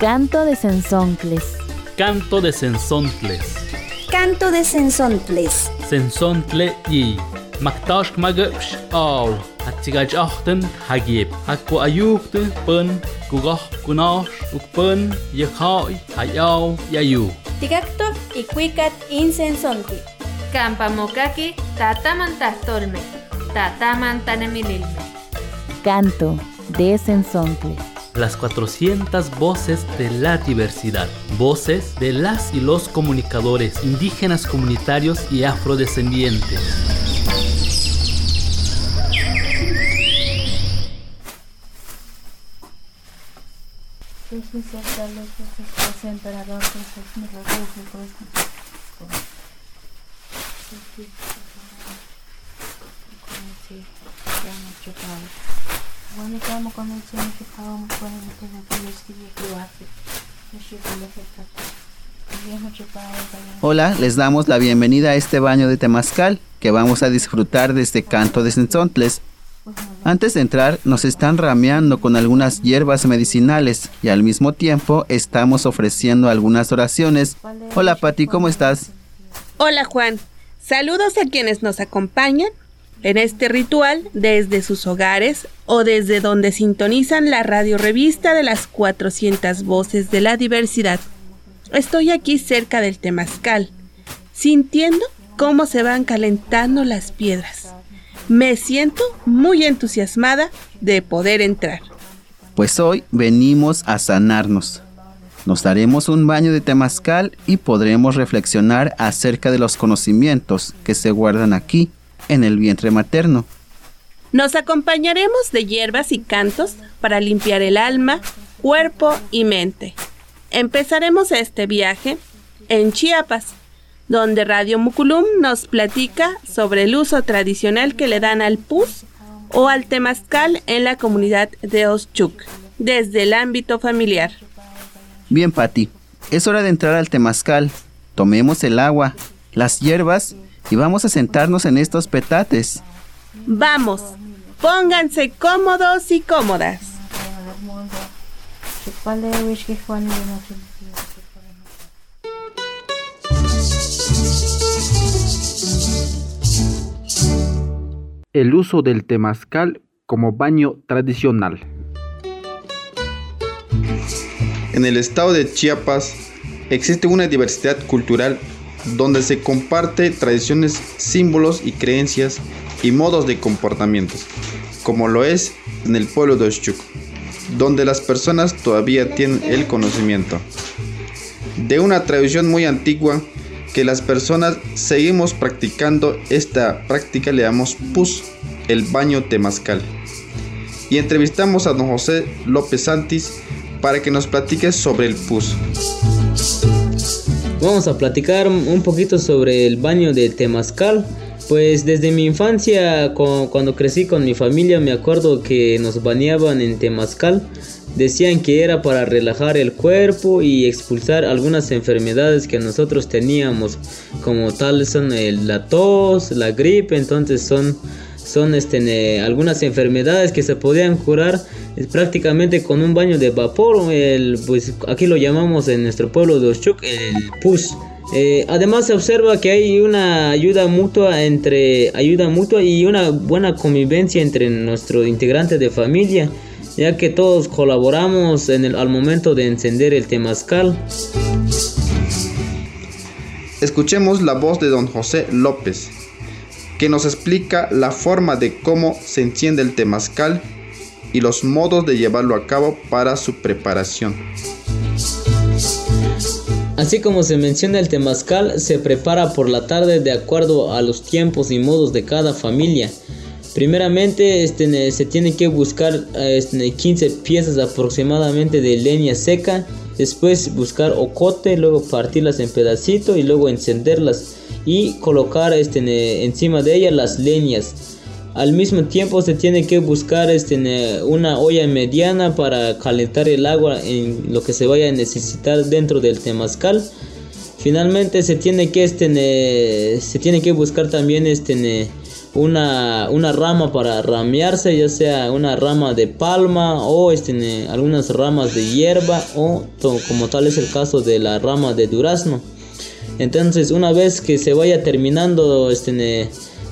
Canto de Sensoncles. Canto de Sensoncles. Canto de Sensoncles. Sensontle y Maktash magöpsh aw. Hatsigaj achten hagib. Hakko ayukte pun kugoh kunash ukpun yekhai hayaw yayu. Tigaktok y cuicat insensonti. Campamokaki tataman tahtolme. Tataman tanemililme. Canto de Sensoncles. Las 400 voces de la diversidad. Voces de las y los comunicadores indígenas comunitarios y afrodescendientes. Hola, les damos la bienvenida a este baño de temazcal que vamos a disfrutar de este canto de sensontles. Antes de entrar, nos están rameando con algunas hierbas medicinales y al mismo tiempo estamos ofreciendo algunas oraciones. Hola Pati, ¿cómo estás? Hola Juan, saludos a quienes nos acompañan en este ritual desde sus hogares o desde donde sintonizan la radio revista de las 400 voces de la diversidad. Estoy aquí cerca del temazcal, sintiendo cómo se van calentando las piedras. Me siento muy entusiasmada de poder entrar. Pues hoy venimos a sanarnos. Nos daremos un baño de temazcal y podremos reflexionar acerca de los conocimientos que se guardan aquí en el vientre materno. Nos acompañaremos de hierbas y cantos para limpiar el alma, cuerpo y mente. Empezaremos este viaje en Chiapas, donde Radio Muculum nos platica sobre el uso tradicional que le dan al pus o al temazcal en la comunidad de Oschuk, desde el ámbito familiar. Bien, Pati, es hora de entrar al temazcal. Tomemos el agua, las hierbas y vamos a sentarnos en estos petates. Vamos, pónganse cómodos y cómodas. El uso del temazcal como baño tradicional. En el estado de Chiapas existe una diversidad cultural donde se comparte tradiciones, símbolos y creencias y modos de comportamiento, como lo es en el pueblo de Oshchuk, donde las personas todavía tienen el conocimiento de una tradición muy antigua que las personas seguimos practicando esta práctica le damos pus, el baño temazcal. Y entrevistamos a don José López Santis para que nos platique sobre el pus. Vamos a platicar un poquito sobre el baño de temazcal. Pues desde mi infancia, cuando crecí con mi familia, me acuerdo que nos bañaban en temazcal. Decían que era para relajar el cuerpo y expulsar algunas enfermedades que nosotros teníamos, como tal son la tos, la gripe, entonces son, son este, algunas enfermedades que se podían curar prácticamente con un baño de vapor, el, pues aquí lo llamamos en nuestro pueblo de Oshchuk el pus. Eh, además se observa que hay una ayuda mutua entre ayuda mutua y una buena convivencia entre nuestros integrantes de familia ya que todos colaboramos en el, al momento de encender el temazcal. Escuchemos la voz de don José López, que nos explica la forma de cómo se enciende el temazcal y los modos de llevarlo a cabo para su preparación. Así como se menciona el temazcal, se prepara por la tarde de acuerdo a los tiempos y modos de cada familia. Primeramente este, se tiene que buscar este, 15 piezas aproximadamente de leña seca, después buscar ocote, luego partirlas en pedacitos y luego encenderlas y colocar este, encima de ellas las leñas. Al mismo tiempo se tiene que buscar este, una olla mediana para calentar el agua en lo que se vaya a necesitar dentro del temazcal. Finalmente se tiene que, este, se tiene que buscar también este, una, una rama para ramearse, ya sea una rama de palma o este, algunas ramas de hierba o como tal es el caso de la rama de durazno. Entonces una vez que se vaya terminando este,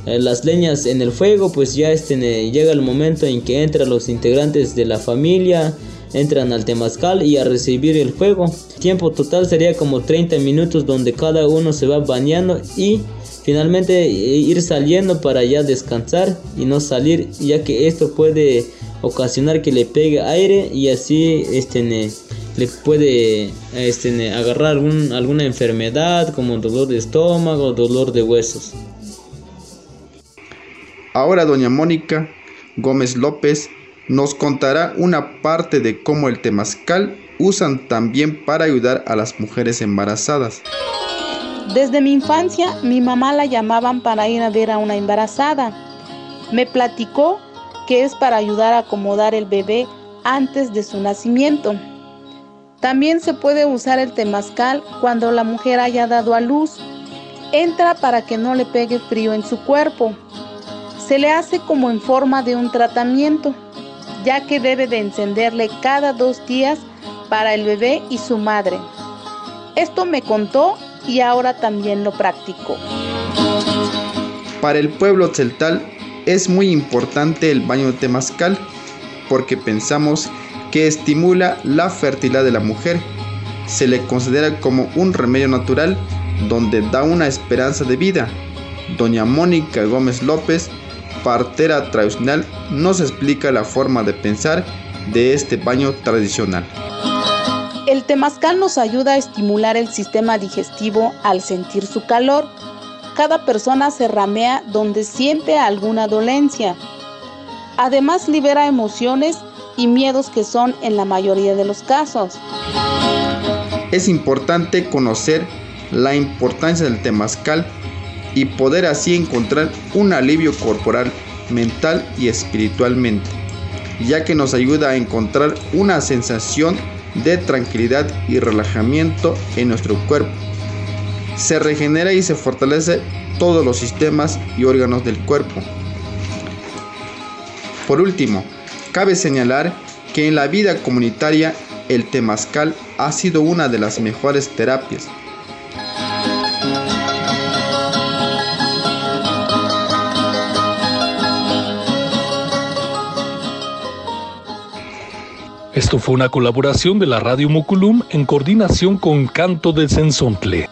eh, las leñas en el fuego, pues ya este, llega el momento en que entran los integrantes de la familia, entran al temazcal y a recibir el fuego. Tiempo total sería como 30 minutos donde cada uno se va bañando y finalmente eh, ir saliendo para ya descansar y no salir ya que esto puede ocasionar que le pegue aire y así este le puede este, agarrar algún, alguna enfermedad como dolor de estómago, dolor de huesos. Ahora doña Mónica Gómez López nos contará una parte de cómo el temazcal usan también para ayudar a las mujeres embarazadas. Desde mi infancia mi mamá la llamaban para ir a ver a una embarazada. Me platicó que es para ayudar a acomodar el bebé antes de su nacimiento. También se puede usar el temazcal cuando la mujer haya dado a luz. Entra para que no le pegue frío en su cuerpo. Se le hace como en forma de un tratamiento, ya que debe de encenderle cada dos días para el bebé y su madre. Esto me contó y ahora también lo practico. Para el pueblo celtal es muy importante el baño temazcal porque pensamos que estimula la fertilidad de la mujer. Se le considera como un remedio natural donde da una esperanza de vida. Doña Mónica Gómez López, partera tradicional, nos explica la forma de pensar de este baño tradicional. El temazcal nos ayuda a estimular el sistema digestivo al sentir su calor. Cada persona se ramea donde siente alguna dolencia. Además libera emociones y miedos que son en la mayoría de los casos. Es importante conocer la importancia del temazcal y poder así encontrar un alivio corporal, mental y espiritualmente, ya que nos ayuda a encontrar una sensación de tranquilidad y relajamiento en nuestro cuerpo. Se regenera y se fortalece todos los sistemas y órganos del cuerpo. Por último, Cabe señalar que en la vida comunitaria el temazcal ha sido una de las mejores terapias. Esto fue una colaboración de la Radio Moculum en coordinación con Canto de Sensontle.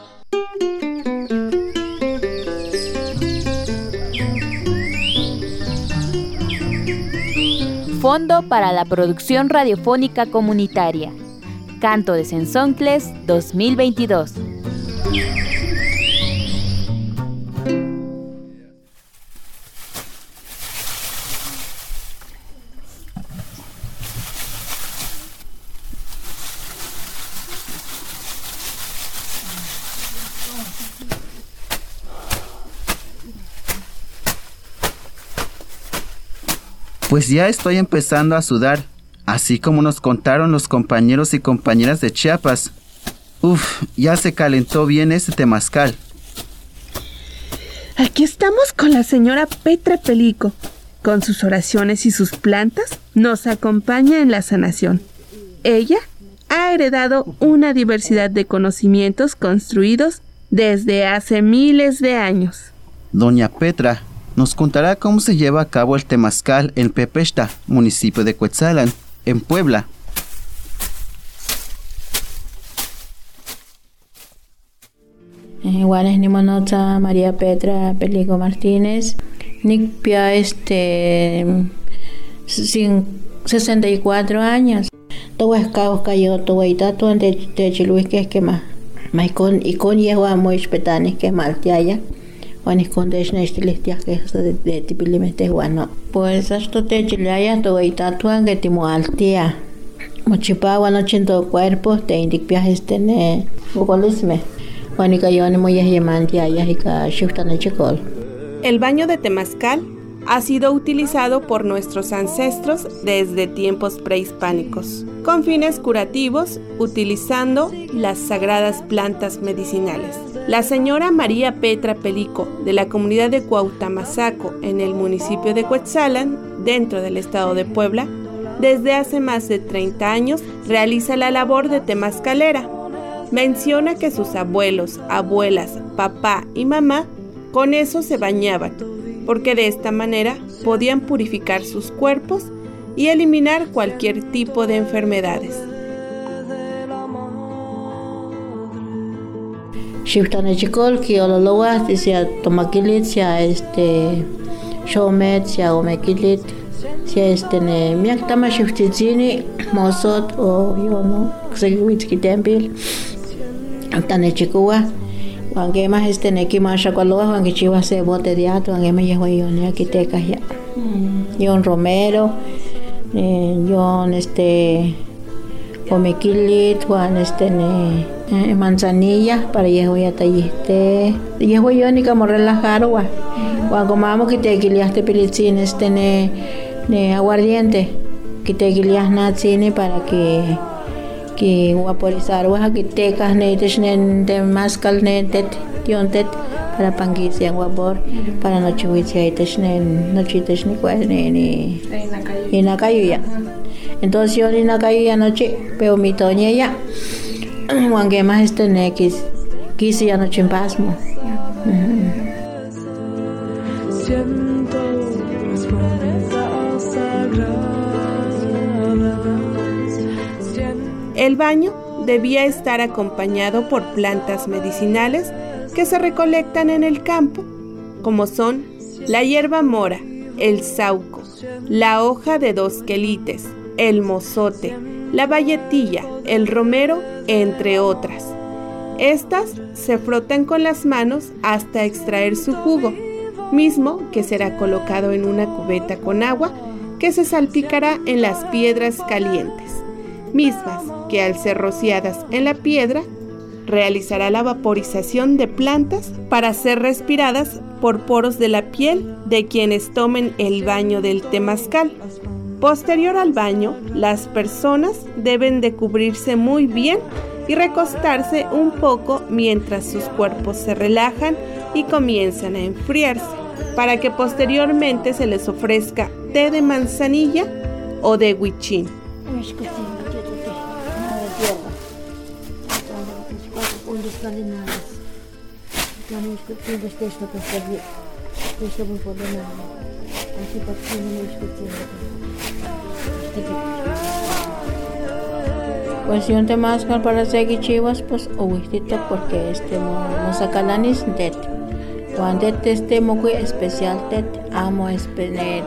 Fondo para la Producción Radiofónica Comunitaria. Canto de Sensoncles 2022. Pues ya estoy empezando a sudar, así como nos contaron los compañeros y compañeras de Chiapas. Uf, ya se calentó bien ese temazcal. Aquí estamos con la señora Petra Pelico. Con sus oraciones y sus plantas, nos acompaña en la sanación. Ella ha heredado una diversidad de conocimientos construidos desde hace miles de años. Doña Petra, nos contará cómo se lleva a cabo el temazcal en Pepesta, municipio de Cuetzalan, en Puebla. Igual es Nimonota María Petra Pelico Martínez, Nicpia este sin 64 años. Todo es caos cayó, todo y todo de Chiluis que es que más. Y con lleva muy petani que mal ya wanis kondeshna ixtilihtiah que de, de tipilimeh bueno. Pues hasta techiliaya toitatuan que timoaltia mochipawa en todo cuerpo te indicpias este ne bucolisme wanikayoni moyehyemantiaya hika chicol El baño de temazcal ha sido utilizado por nuestros ancestros desde tiempos prehispánicos, con fines curativos, utilizando las sagradas plantas medicinales. La señora María Petra Pelico, de la comunidad de Cuautamazaco, en el municipio de Cuetzalan, dentro del estado de Puebla, desde hace más de 30 años realiza la labor de temascalera. Menciona que sus abuelos, abuelas, papá y mamá con eso se bañaban, porque de esta manera podían purificar sus cuerpos y eliminar cualquier tipo de enfermedades. Shiftanechikol, Kiololowa, sea Tomaquilit, sea este Shomet, sea Omequilit, sea este ne Miaktama Shiftitzini, Mosot o yo no, Seguiwitski Tempil, Tanechikuwa, Wange más este ne Kimasha Kolowa, Wange Chiwa se bote de ato, Wange me llevo yo ne Akiteca ya. Yon Romero, Yon este Omequilit, Juan este ne eh, manzanilla para yeho ya tayiste yeho yo ni como relajar wa cuando mamo que te quiliaste pilitzin este ne ne aguardiente. Que te quilias natsine para que que vaporizar wa que te cas ne te te mascal ne tet tiontet para panguis yang vapor para noche huitsi ahí te noche te ni ne ni y na ya entonces yo ni na ya noche pero mi toña ya. Wange más este nequis quisi ya no chimpasmo El baño debía estar acompañado por plantas medicinales que se recolectan en el campo, como son la hierba mora, el sauco, la hoja de dos quelites, el mozote, la valletilla, el romero, entre otras. Estas se frotan con las manos hasta extraer su jugo, mismo que será colocado en una cubeta con agua que se salpicará en las piedras calientes, mismas que al ser rociadas en la piedra realizará la vaporización de plantas para ser respiradas por poros de la piel de quienes tomen el baño del temazcal. Posterior al baño, las personas deben de cubrirse muy bien y recostarse un poco mientras sus cuerpos se relajan y comienzan a enfriarse, para que posteriormente se les ofrezca té de manzanilla o de huichín. Pues yo te más para seguir chivas, pues oíste porque este no sacalanis det. Cuando este muy especial tet, amo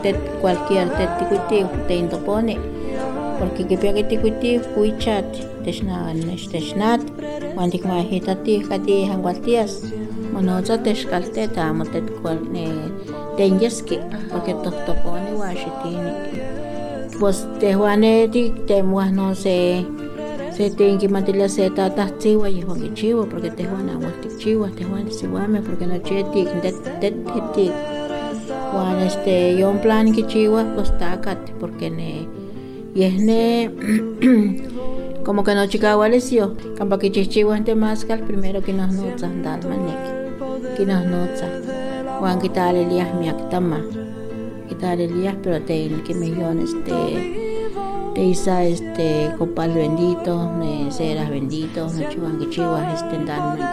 tet cualquier tet ticuitivo te indopone. Porque que pega ticuitivo cuichat, teshna teshnat, cuando que me agita ti, cati hangualtias. Monoza teshkalte, amo tet cual ne tenyeski, porque tohtopone washitini. Pues te juane te muas no sé se tienen que mantener se tata chiwa y juan chiwa porque te juan agua te chiwa te juan se guame porque no cheti de de de juan este yo un plan que chiwa pues tacate porque ne y es ne como que no chica yo campa que más que el primero que nos nota andar manek. Que nos nota juan quitarle lias mi actama quitarle lias pero te que millones de Teisa este copal bendito, ne ceras bendito, ne chuan que chihuas este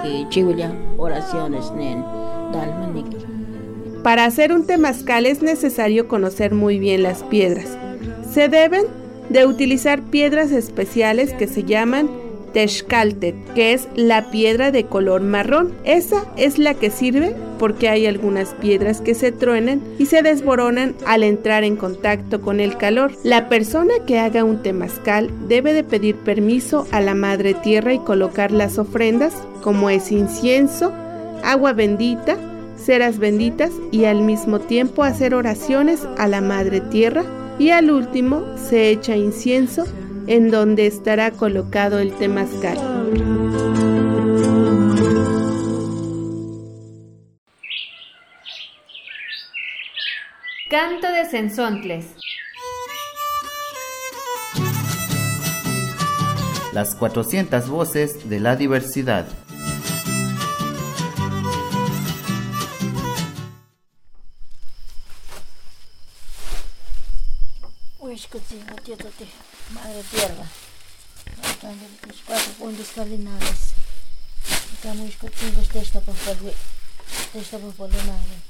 que chihulia oraciones nen dalman Para hacer un temazcal es necesario conocer muy bien las piedras. Se deben de utilizar piedras especiales que se llaman Texcaltet, que es la piedra de color marrón. Esa es la que sirve porque hay algunas piedras que se truenan y se desboronan al entrar en contacto con el calor. La persona que haga un temazcal debe de pedir permiso a la Madre Tierra y colocar las ofrendas como es incienso, agua bendita, ceras benditas y al mismo tiempo hacer oraciones a la Madre Tierra y al último se echa incienso en donde estará colocado el temazcal. Canto de Sensontles. Las 400 voces de la diversidad. Madre tierra. Cuatro puntos cardinales. Estamos escuchando esta por favor. Esta por favor, madre.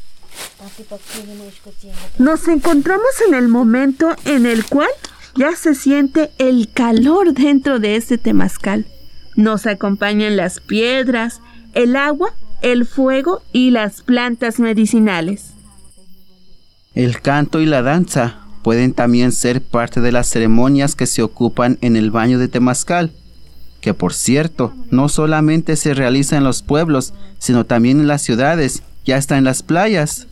Nos encontramos en el momento en el cual ya se siente el calor dentro de este temazcal. Nos acompañan las piedras, el agua, el fuego y las plantas medicinales. El canto y la danza pueden también ser parte de las ceremonias que se ocupan en el baño de temazcal, que por cierto no solamente se realiza en los pueblos, sino también en las ciudades y hasta en las playas.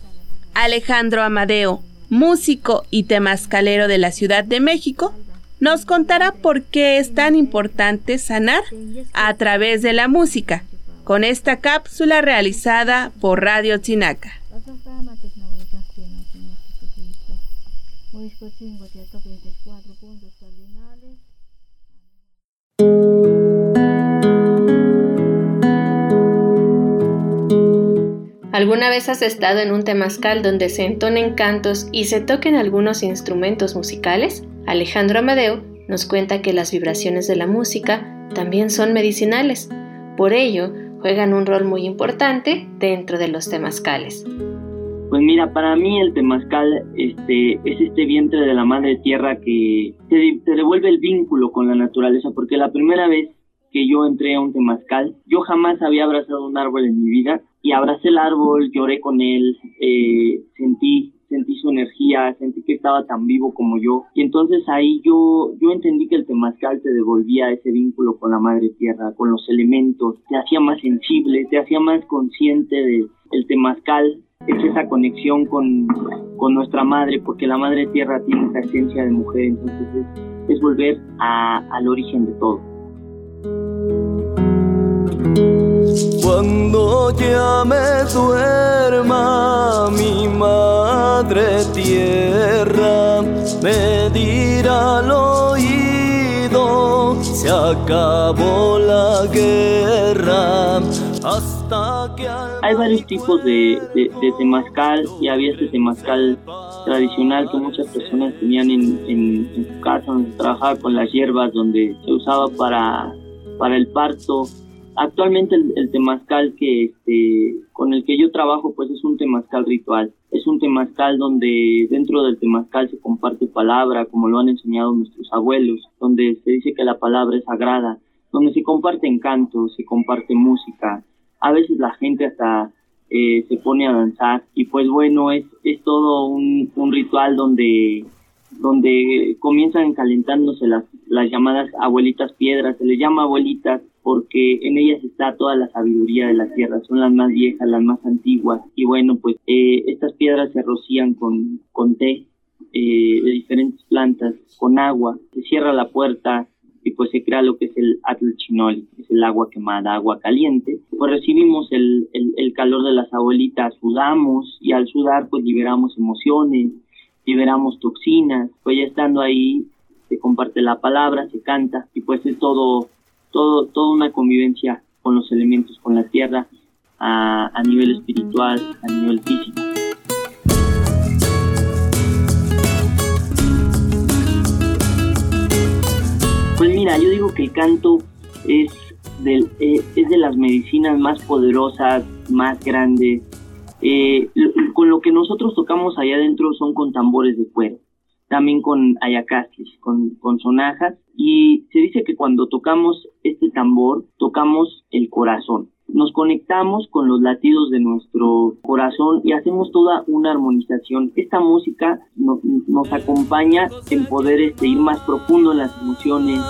Alejandro Amadeo, músico y temazcalero de la Ciudad de México, nos contará por qué es tan importante sanar a través de la música, con esta cápsula realizada por Radio Chinaca. ¿Alguna vez has estado en un temazcal donde se entonen cantos y se toquen algunos instrumentos musicales? Alejandro Amadeo nos cuenta que las vibraciones de la música también son medicinales. Por ello, juegan un rol muy importante dentro de los temazcales. Pues mira, para mí el temazcal este, es este vientre de la madre tierra que te, te devuelve el vínculo con la naturaleza, porque la primera vez que yo entré a un temazcal, yo jamás había abrazado un árbol en mi vida y abracé el árbol, lloré con él, eh, sentí sentí su energía, sentí que estaba tan vivo como yo. Y entonces ahí yo, yo entendí que el temazcal te devolvía ese vínculo con la madre tierra, con los elementos, te hacía más sensible, te hacía más consciente de el temazcal, es esa conexión con, con nuestra madre, porque la madre tierra tiene esa esencia de mujer, entonces es, volver a, al origen de todo. Cuando ya me duerma mi madre tierra, me dirá al oído, se acabó la guerra. Hay varios tipos de, de, de, temazcal y había este temazcal tradicional que muchas personas tenían en, su casa, donde trabajaba con las hierbas, donde se usaba para, para el parto Actualmente el, el, temazcal que este, con el que yo trabajo pues es un temazcal ritual. Es un temazcal donde dentro del temazcal se comparte palabra, como lo han enseñado nuestros abuelos, donde se dice que la palabra es sagrada, donde se comparten cantos, se comparte música. A veces la gente hasta eh, se pone a danzar y pues bueno, es, es todo un, un ritual donde donde comienzan calentándose las, las llamadas abuelitas piedras, se les llama abuelitas porque en ellas está toda la sabiduría de la tierra, son las más viejas, las más antiguas, y bueno, pues eh, estas piedras se rocían con, con té eh, de diferentes plantas, con agua, se cierra la puerta y pues se crea lo que es el atl chinoli, que es el agua quemada, agua caliente, pues recibimos el, el, el calor de las abuelitas, sudamos y al sudar pues liberamos emociones, liberamos toxinas, pues ya estando ahí se comparte la palabra, se canta y pues es todo todo, toda una convivencia con los elementos, con la tierra, a, a nivel espiritual, a nivel físico. Pues mira, yo digo que el canto eh, es de las medicinas más poderosas, más grandes. Eh, con lo que nosotros tocamos allá adentro son con tambores de cuero también con ayacasis, con, con sonajas, y se dice que cuando tocamos este tambor, tocamos el corazón. Nos conectamos con los latidos de nuestro corazón y hacemos toda una armonización. Esta música no, nos acompaña en poder este, ir más profundo en las emociones.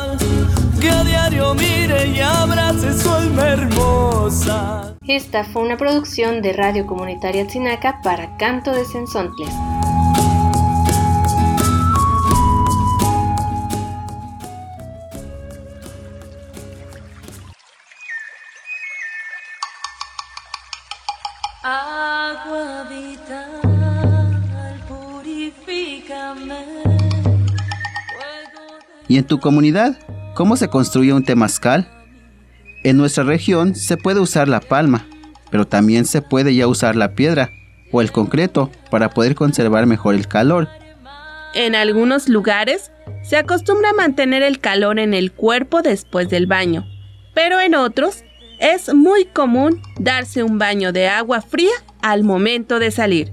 Que a diario mire y abrace su alma hermosa. Esta fue una producción de Radio Comunitaria Tzinaca para Canto de Sensontles. ¿Y en tu comunidad? ¿Cómo se construye un temazcal? En nuestra región se puede usar la palma, pero también se puede ya usar la piedra o el concreto para poder conservar mejor el calor. En algunos lugares se acostumbra a mantener el calor en el cuerpo después del baño, pero en otros es muy común darse un baño de agua fría al momento de salir.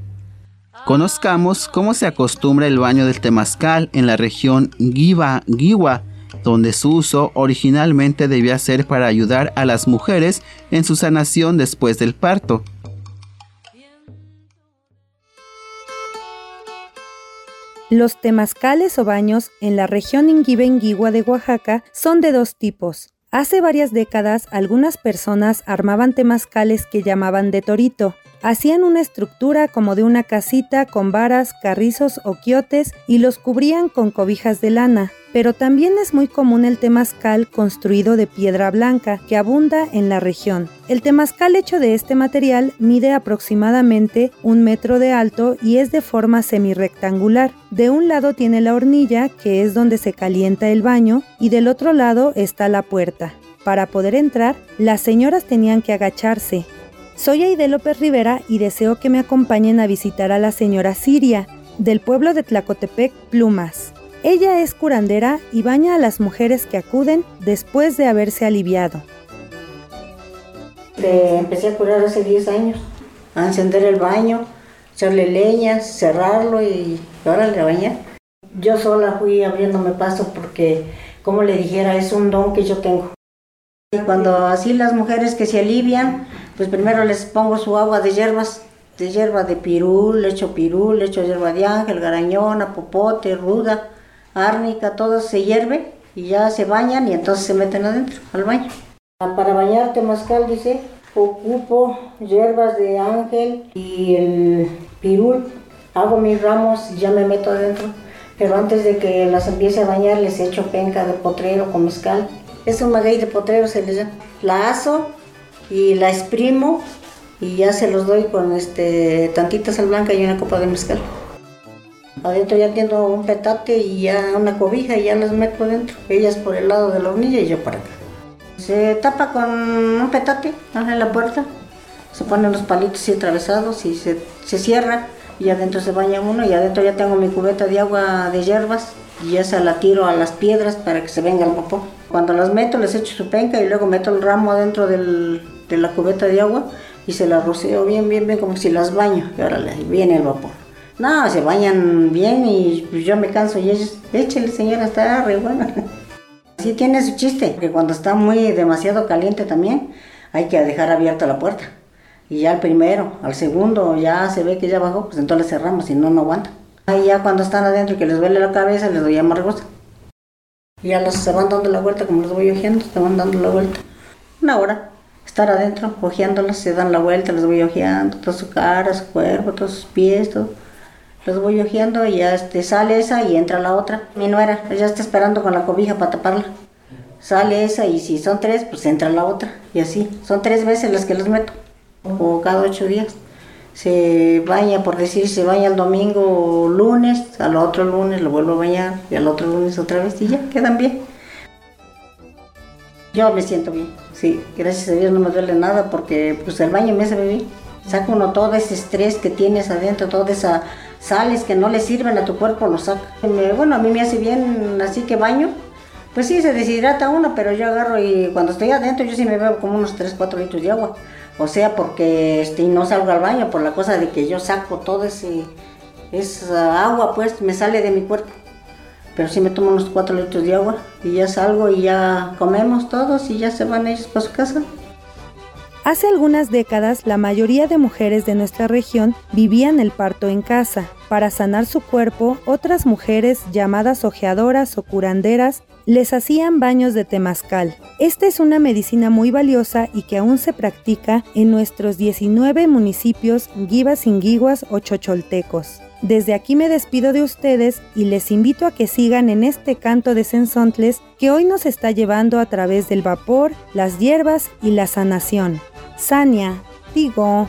Conozcamos cómo se acostumbra el baño del temazcal en la región Giva, Giwa, donde su uso originalmente debía ser para ayudar a las mujeres en su sanación después del parto. Los temazcales o baños en la región Inguibenguigua de Oaxaca son de dos tipos. Hace varias décadas algunas personas armaban temazcales que llamaban de torito, Hacían una estructura como de una casita con varas, carrizos o quiotes y los cubrían con cobijas de lana. Pero también es muy común el temazcal construido de piedra blanca que abunda en la región. El temazcal hecho de este material mide aproximadamente un metro de alto y es de forma semirectangular. De un lado tiene la hornilla, que es donde se calienta el baño, y del otro lado está la puerta. Para poder entrar, las señoras tenían que agacharse, soy Aide López Rivera y deseo que me acompañen a visitar a la señora Siria, del pueblo de Tlacotepec, Plumas. Ella es curandera y baña a las mujeres que acuden después de haberse aliviado. empecé a curar hace 10 años, a encender el baño, echarle leña, cerrarlo y ahora le bañar. Yo sola fui abriéndome paso porque, como le dijera, es un don que yo tengo. Cuando así las mujeres que se alivian, pues primero les pongo su agua de hierbas, de hierba de pirul, le echo pirul, le echo hierba de ángel, garañona, popote, ruda, árnica, todo se hierve y ya se bañan y entonces se meten adentro, al baño. Para bañarte mascal, dice, ocupo hierbas de ángel y el pirul, hago mis ramos y ya me meto adentro. Pero antes de que las empiece a bañar les echo penca de potrero con mezcal es un maguey de potrero, se les llama. La aso y la exprimo y ya se los doy con este tantita sal blanca y una copa de mezcal. Adentro ya tengo un petate y ya una cobija y ya las meto adentro. Ellas por el lado de la hornilla y yo para acá. Se tapa con un petate en la puerta. Se ponen los palitos así atravesados y se, se cierra. Y adentro se baña uno y adentro ya tengo mi cubeta de agua de hierbas y esa la tiro a las piedras para que se venga el vapor. Cuando las meto les echo su penca y luego meto el ramo adentro del, de la cubeta de agua y se la roceo bien, bien, bien como si las baño y ahora viene el vapor. No, se bañan bien y yo me canso y ellos, échale señora, está re bueno. Sí tiene su chiste, que cuando está muy demasiado caliente también hay que dejar abierta la puerta. Y ya al primero, al segundo, ya se ve que ya bajó, pues entonces cerramos, si no, no aguanta. Ahí ya cuando están adentro y que les duele la cabeza, les doy amargosa. Y ya los, se van dando la vuelta, como los voy ojeando, se van dando la vuelta. Una hora, estar adentro, ojeándolos, se dan la vuelta, los voy ojeando, toda su cara, su cuerpo, todos sus pies, todo. Los voy ojeando y ya este, sale esa y entra la otra. Mi nuera, ya está esperando con la cobija para taparla. Sale esa y si son tres, pues entra la otra. Y así, son tres veces las que los meto, o cada ocho días se baña, por decir, se baña el domingo o lunes, al otro lunes lo vuelvo a bañar y al otro lunes otra vez y ya, quedan bien. Yo me siento bien, sí, gracias a Dios no me duele nada porque pues el baño me hace bien. Saca uno todo ese estrés que tienes adentro, todas esas sales que no le sirven a tu cuerpo, lo saca. bueno, a mí me hace bien, así que baño. Pues sí, se deshidrata uno, pero yo agarro y cuando estoy adentro yo sí me bebo como unos 3, 4 litros de agua. O sea, porque este, no salgo al baño por la cosa de que yo saco todo ese esa agua, pues me sale de mi cuerpo. Pero sí me tomo unos cuatro litros de agua y ya salgo y ya comemos todos y ya se van ellos para su casa. Hace algunas décadas, la mayoría de mujeres de nuestra región vivían el parto en casa. Para sanar su cuerpo, otras mujeres, llamadas ojeadoras o curanderas, les hacían baños de temazcal. Esta es una medicina muy valiosa y que aún se practica en nuestros 19 municipios guivas, inguiguas o chocholtecos. Desde aquí me despido de ustedes y les invito a que sigan en este canto de Sensontles que hoy nos está llevando a través del vapor, las hierbas y la sanación. Sania, digo.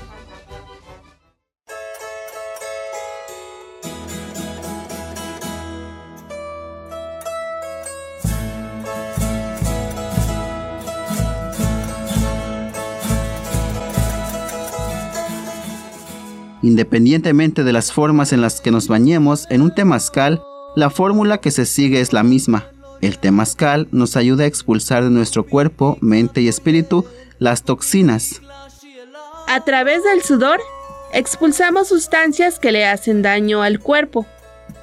Independientemente de las formas en las que nos bañemos en un temazcal, La fórmula que se sigue es la misma. El temazcal nos ayuda a expulsar de nuestro cuerpo, mente y espíritu las toxinas. A través del sudor, expulsamos sustancias que le hacen daño al cuerpo,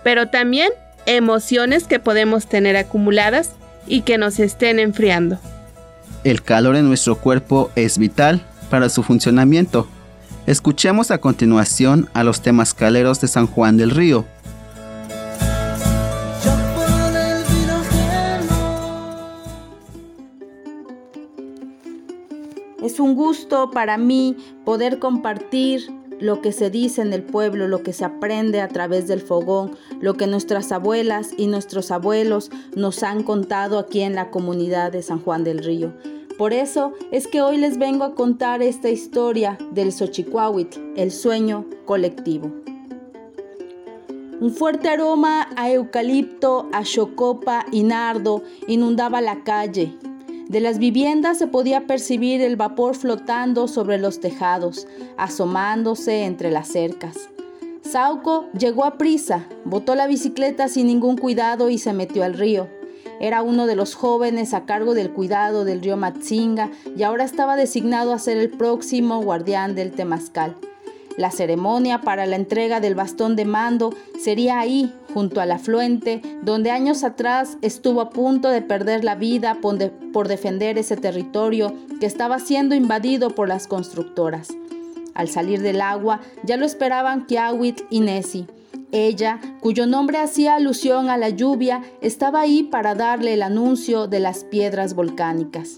pero también emociones que podemos tener acumuladas y que nos estén enfriando. El calor en nuestro cuerpo es vital para su funcionamiento. Escuchemos a continuación a los temazcaleros de San Juan del Río. Es un gusto para mí poder compartir lo que se dice en el pueblo, lo que se aprende a través del fogón, lo que nuestras abuelas y nuestros abuelos nos han contado aquí en la comunidad de San Juan del Río. Por eso es que hoy les vengo a contar esta historia del Xochicuahuitl, el sueño colectivo. Un fuerte aroma a eucalipto, a chocopa y nardo inundaba la calle, de las viviendas se podía percibir el vapor flotando sobre los tejados, asomándose entre las cercas. Sauco llegó a prisa, botó la bicicleta sin ningún cuidado y se metió al río. Era uno de los jóvenes a cargo del cuidado del río Matzinga y ahora estaba designado a ser el próximo guardián del Temazcal. La ceremonia para la entrega del bastón de mando sería ahí, junto al afluente, donde años atrás estuvo a punto de perder la vida por, defender ese territorio que estaba siendo invadido por las constructoras. Al salir del agua, ya lo esperaban Kiawit y Nessie. Ella, cuyo nombre hacía alusión a la lluvia, estaba ahí para darle el anuncio de las piedras volcánicas.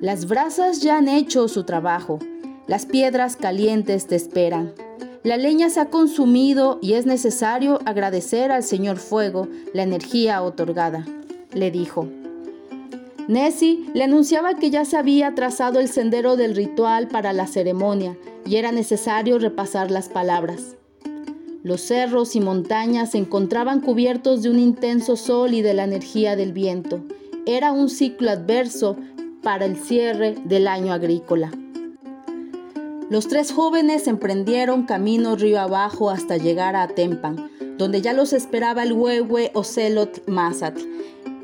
Las brasas ya han hecho su trabajo. Las piedras calientes te esperan. La leña se ha consumido y es necesario agradecer al Señor Fuego la energía otorgada, le dijo. Nessie le anunciaba que ya se había trazado el sendero del ritual para la ceremonia y era necesario repasar las palabras. Los cerros y montañas se encontraban cubiertos de un intenso sol y de la energía del viento. Era un ciclo adverso para el cierre del año agrícola. Los tres jóvenes emprendieron camino río abajo hasta llegar a Atempan, donde ya los esperaba el huehue Ocelot Mazat,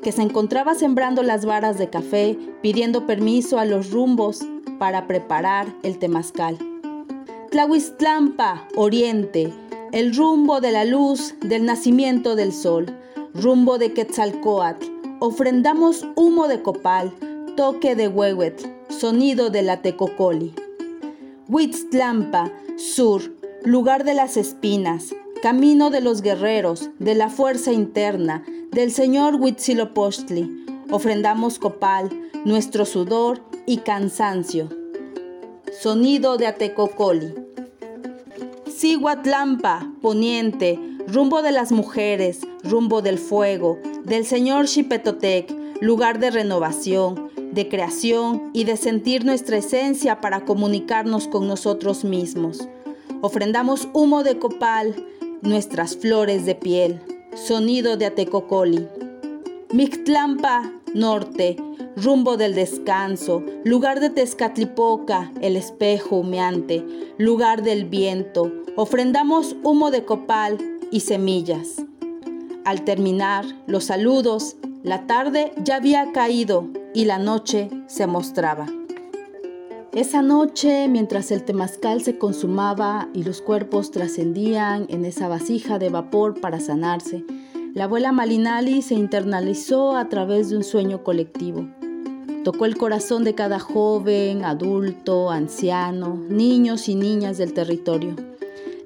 que se encontraba sembrando las varas de café, pidiendo permiso a los rumbos para preparar el temazcal. Tlahuistlampa, oriente, el rumbo de la luz del nacimiento del sol, rumbo de Quetzalcoatl, ofrendamos humo de copal, toque de huehuet, sonido de la tecocoli. Huitztlampa, sur, lugar de las espinas, camino de los guerreros, de la fuerza interna, del Señor Huitzilopochtli. Ofrendamos copal, nuestro sudor y cansancio. Sonido de Atecocoli. Siguatlampa, poniente, rumbo de las mujeres, rumbo del fuego, del Señor Xipetotec, lugar de renovación, de creación y de sentir nuestra esencia para comunicarnos con nosotros mismos. Ofrendamos humo de copal, nuestras flores de piel, sonido de Atecocoli. Mictlampa, norte, rumbo del descanso, lugar de Tezcatlipoca, el espejo humeante, lugar del viento, ofrendamos humo de copal y semillas. Al terminar los saludos, la tarde ya había caído y la noche se mostraba. Esa noche, mientras el temazcal se consumaba y los cuerpos trascendían en esa vasija de vapor para sanarse, la abuela Malinali se internalizó a través de un sueño colectivo. Tocó el corazón de cada joven, adulto, anciano, niños y niñas del territorio.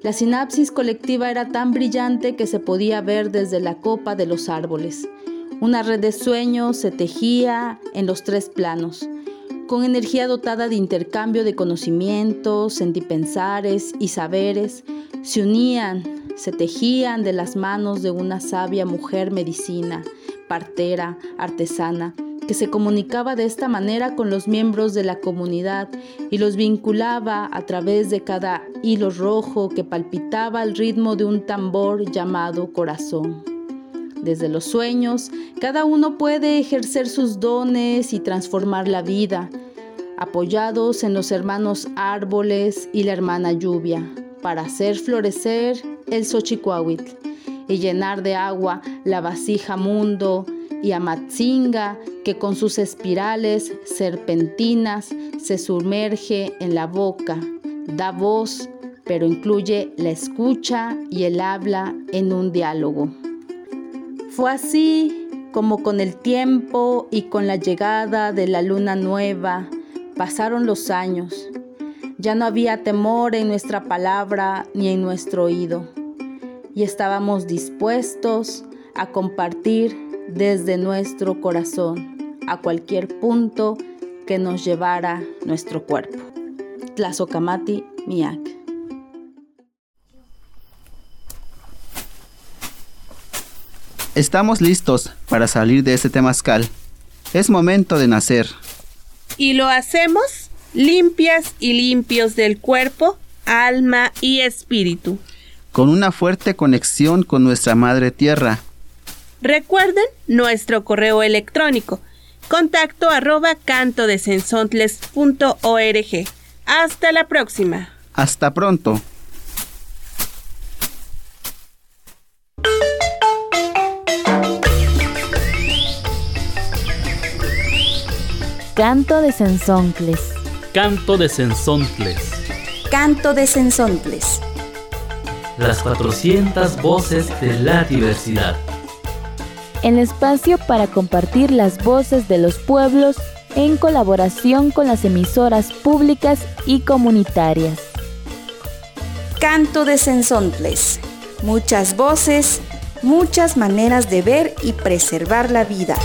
La sinapsis colectiva era tan brillante que se podía ver desde la copa de los árboles. Una red de sueños se tejía en los tres planos, con energía dotada de intercambio de conocimientos, sentipensares y saberes, se unían, se tejían de las manos de una sabia mujer medicina, partera, artesana, que se comunicaba de esta manera con los miembros de la comunidad y los vinculaba a través de cada hilo rojo que palpitaba al ritmo de un tambor llamado corazón. Desde los sueños, cada uno puede ejercer sus dones y transformar la vida, apoyados en los hermanos árboles y la hermana lluvia, para hacer florecer el Xochicuahuitl y llenar de agua la vasija mundo y Amatzinga, que con sus espirales serpentinas se sumerge en la boca, da voz, pero incluye la escucha y el habla en un diálogo. Fue así como con el tiempo y con la llegada de la luna nueva, pasaron los años. Ya no había temor en nuestra palabra ni en nuestro oído. Y estábamos dispuestos a compartir desde nuestro corazón a cualquier punto que nos llevara nuestro cuerpo. Tlazocamati Miak. Estamos listos para salir de este temazcal. Es momento de nacer. Y lo hacemos limpias y limpios del cuerpo, alma y espíritu. Con una fuerte conexión con nuestra Madre Tierra. Recuerden nuestro correo electrónico contacto arroba cantodesensontles.org. Hasta la próxima. Hasta pronto. Canto de Sensontles. Canto de Sensontles. Canto de Sensontles. Las 400 voces de la diversidad. El espacio para compartir las voces de los pueblos en colaboración con las emisoras públicas y comunitarias. Canto de Sensontles. Muchas voces, muchas maneras de ver y preservar la vida.